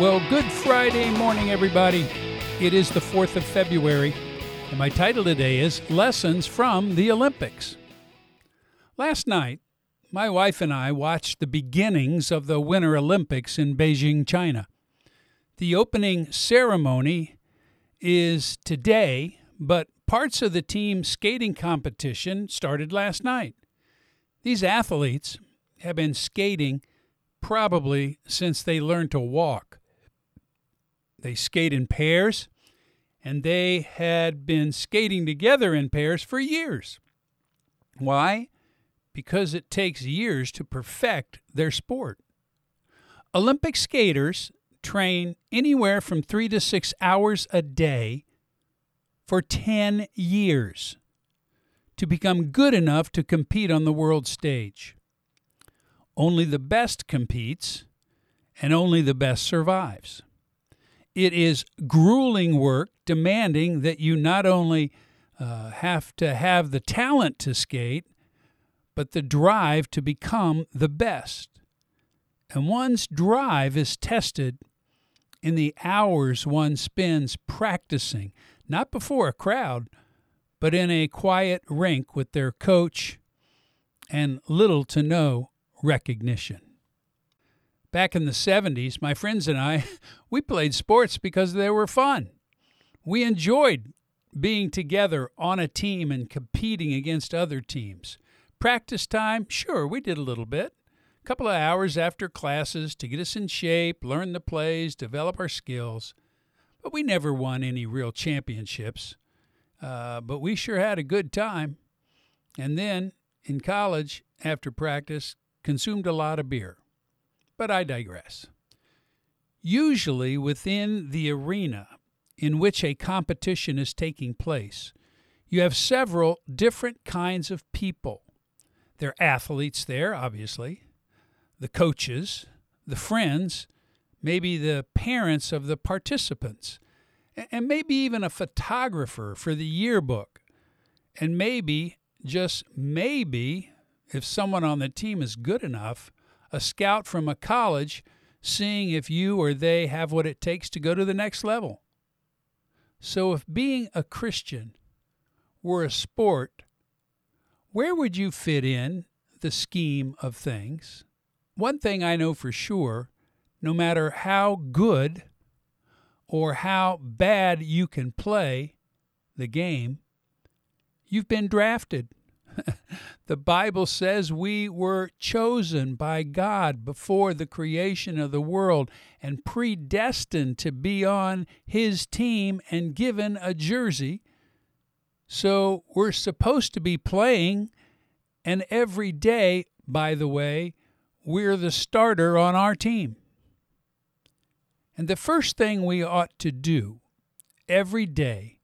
Well, good Friday morning, everybody. It is the 4th of February, and my title today is Lessons from the Olympics. Last night, my wife and I watched the beginnings of the Winter Olympics in Beijing, China. The opening ceremony is today, but parts of the team skating competition started last night. These athletes have been skating probably since they learned to walk. They skate in pairs, and they had been skating together in pairs for years. Why? Because it takes years to perfect their sport. Olympic skaters train anywhere from three to six hours a day for 10 years to become good enough to compete on the world stage. Only the best competes, and only the best survives. It is grueling work demanding that you not only uh, have to have the talent to skate, but the drive to become the best. And one's drive is tested in the hours one spends practicing, not before a crowd, but in a quiet rink with their coach and little to no recognition. Back in the 70s, my friends and I, we played sports because they were fun. We enjoyed being together on a team and competing against other teams. Practice time, sure, we did a little bit. A couple of hours after classes to get us in shape, learn the plays, develop our skills. But we never won any real championships. Uh, but we sure had a good time. And then in college, after practice, consumed a lot of beer. But I digress. Usually within the arena in which a competition is taking place, you have several different kinds of people. There are athletes there, obviously, the coaches, the friends, maybe the parents of the participants, and maybe even a photographer for the yearbook, and maybe, just maybe, if someone on the team is good enough, a scout from a college seeing if you or they have what it takes to go to the next level. So, if being a Christian were a sport, where would you fit in the scheme of things? One thing I know for sure no matter how good or how bad you can play the game, you've been drafted. the Bible says we were chosen by God before the creation of the world and predestined to be on His team and given a jersey. So we're supposed to be playing, and every day, by the way, we're the starter on our team. And the first thing we ought to do every day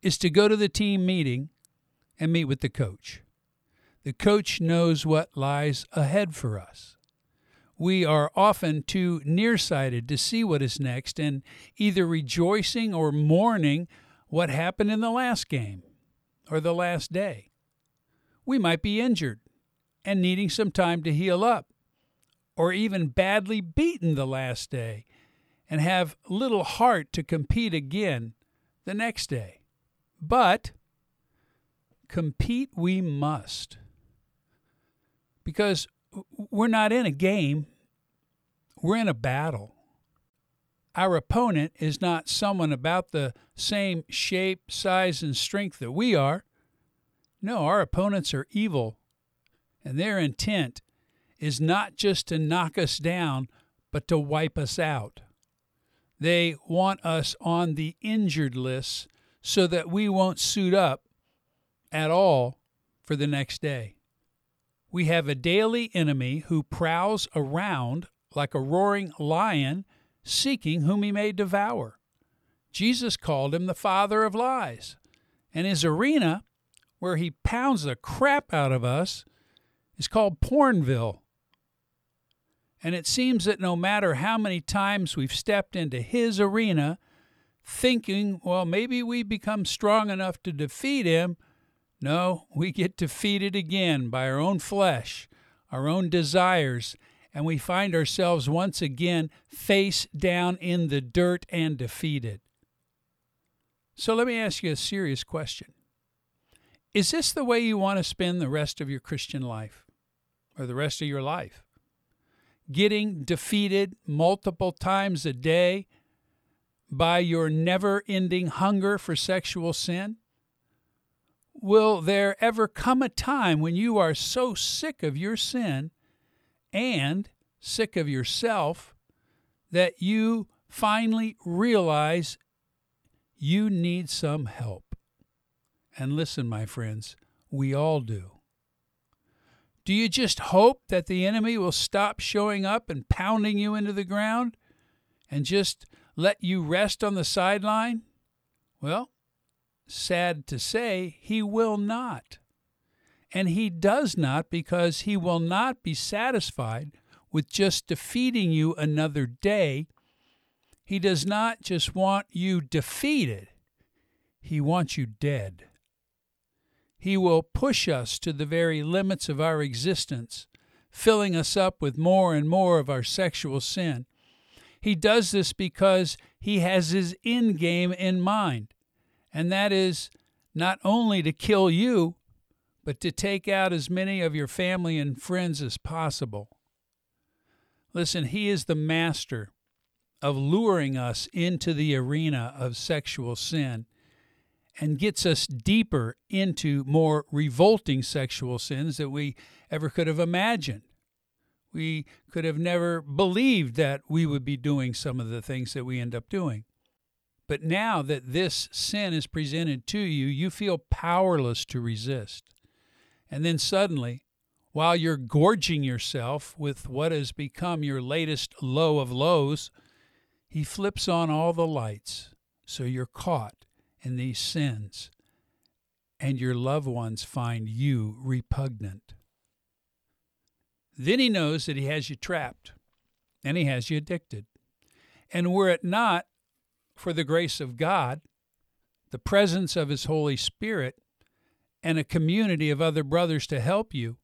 is to go to the team meeting and meet with the coach. The coach knows what lies ahead for us. We are often too nearsighted to see what is next and either rejoicing or mourning what happened in the last game or the last day. We might be injured and needing some time to heal up, or even badly beaten the last day and have little heart to compete again the next day. But compete we must. Because we're not in a game, we're in a battle. Our opponent is not someone about the same shape, size, and strength that we are. No, our opponents are evil, and their intent is not just to knock us down, but to wipe us out. They want us on the injured list so that we won't suit up at all for the next day. We have a daily enemy who prowls around like a roaring lion, seeking whom he may devour. Jesus called him the father of lies, and his arena, where he pounds the crap out of us, is called Pornville. And it seems that no matter how many times we've stepped into his arena, thinking, well, maybe we become strong enough to defeat him, no, we get defeated again by our own flesh, our own desires, and we find ourselves once again face down in the dirt and defeated. So let me ask you a serious question. Is this the way you want to spend the rest of your Christian life or the rest of your life? Getting defeated multiple times a day by your never ending hunger for sexual sin? Will there ever come a time when you are so sick of your sin and sick of yourself that you finally realize you need some help. And listen, my friends, we all do. Do you just hope that the enemy will stop showing up and pounding you into the ground and just let you rest on the sideline? Well, sad to say, he will not. And he does not because he will not be satisfied with just defeating you another day he does not just want you defeated, He wants you dead. He will push us to the very limits of our existence, filling us up with more and more of our sexual sin. He does this because he has his end game in mind, and that is not only to kill you, but to take out as many of your family and friends as possible. Listen, he is the master of luring us into the arena of sexual sin and gets us deeper into more revolting sexual sins that we ever could have imagined. We could have never believed that we would be doing some of the things that we end up doing. But now that this sin is presented to you, you feel powerless to resist. And then suddenly, while you're gorging yourself with what has become your latest low of lows, he flips on all the lights so you're caught in these sins and your loved ones find you repugnant. Then he knows that he has you trapped and he has you addicted. And were it not for the grace of God, the presence of his Holy Spirit, and a community of other brothers to help you,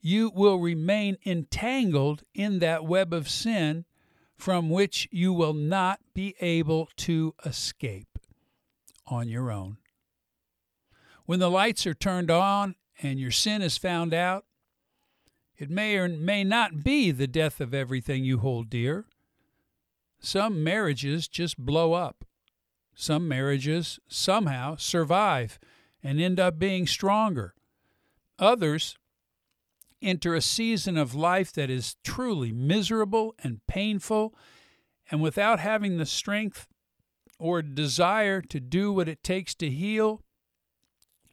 you will remain entangled in that web of sin from which you will not be able to escape on your own. When the lights are turned on and your sin is found out, it may or may not be the death of everything you hold dear. Some marriages just blow up. Some marriages somehow survive and end up being stronger. Others enter a season of life that is truly miserable and painful, and without having the strength or desire to do what it takes to heal,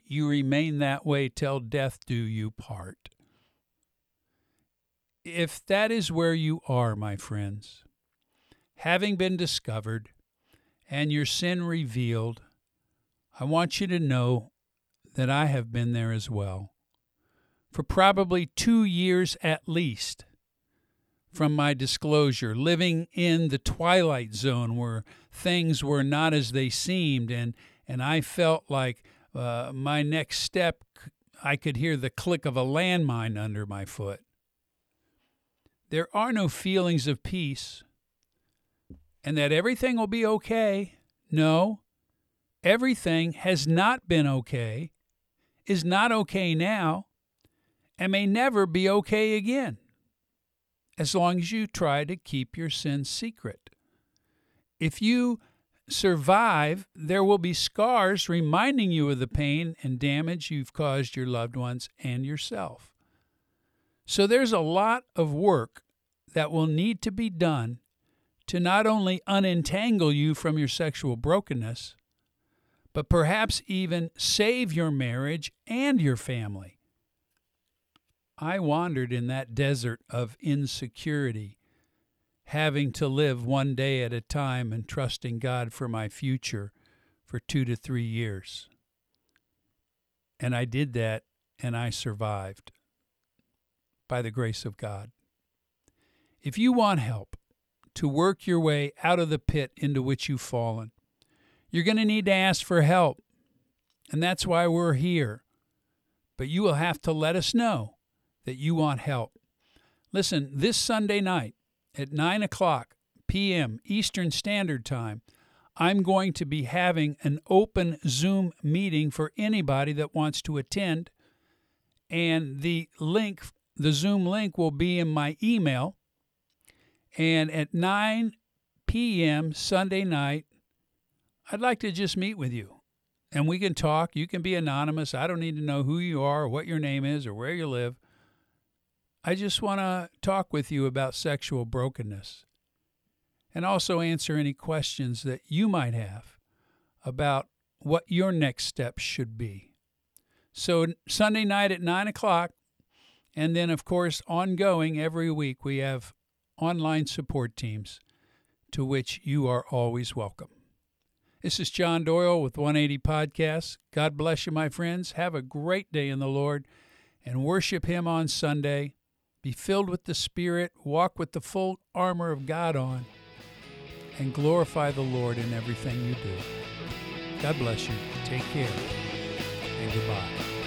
you remain that way till death do you part. If that is where you are, my friends, having been discovered and your sin revealed, I want you to know that I have been there as well for probably two years at least from my disclosure, living in the twilight zone where things were not as they seemed, and, and I felt like uh, my next step, I could hear the click of a landmine under my foot. There are no feelings of peace and that everything will be okay. No, everything has not been okay, is not okay now, and may never be okay again, as long as you try to keep your sins secret. If you survive, there will be scars reminding you of the pain and damage you've caused your loved ones and yourself. So there's a lot of work that will need to be done to not only unentangle you from your sexual brokenness, but perhaps even save your marriage and your family. I wandered in that desert of insecurity, having to live one day at a time and trusting God for my future for two to three years. And I did that and I survived by the grace of God. If you want help to work your way out of the pit into which you've fallen, you're going to need to ask for help. And that's why we're here. But you will have to let us know that you want help. Listen, this Sunday night at 9 o'clock p.m. Eastern Standard Time, I'm going to be having an open Zoom meeting for anybody that wants to attend. And the link, the Zoom link, will be in my email. And at 9 p.m. Sunday night, I'd like to just meet with you. And we can talk. You can be anonymous. I don't need to know who you are, or what your name is, or where you live. I just want to talk with you about sexual brokenness and also answer any questions that you might have about what your next steps should be. So, Sunday night at 9 o'clock, and then, of course, ongoing every week, we have online support teams to which you are always welcome. This is John Doyle with 180 Podcasts. God bless you, my friends. Have a great day in the Lord and worship Him on Sunday. Be filled with the Spirit, walk with the full armor of God on and glorify the Lord in everything you do. God bless you. Take care and goodbye.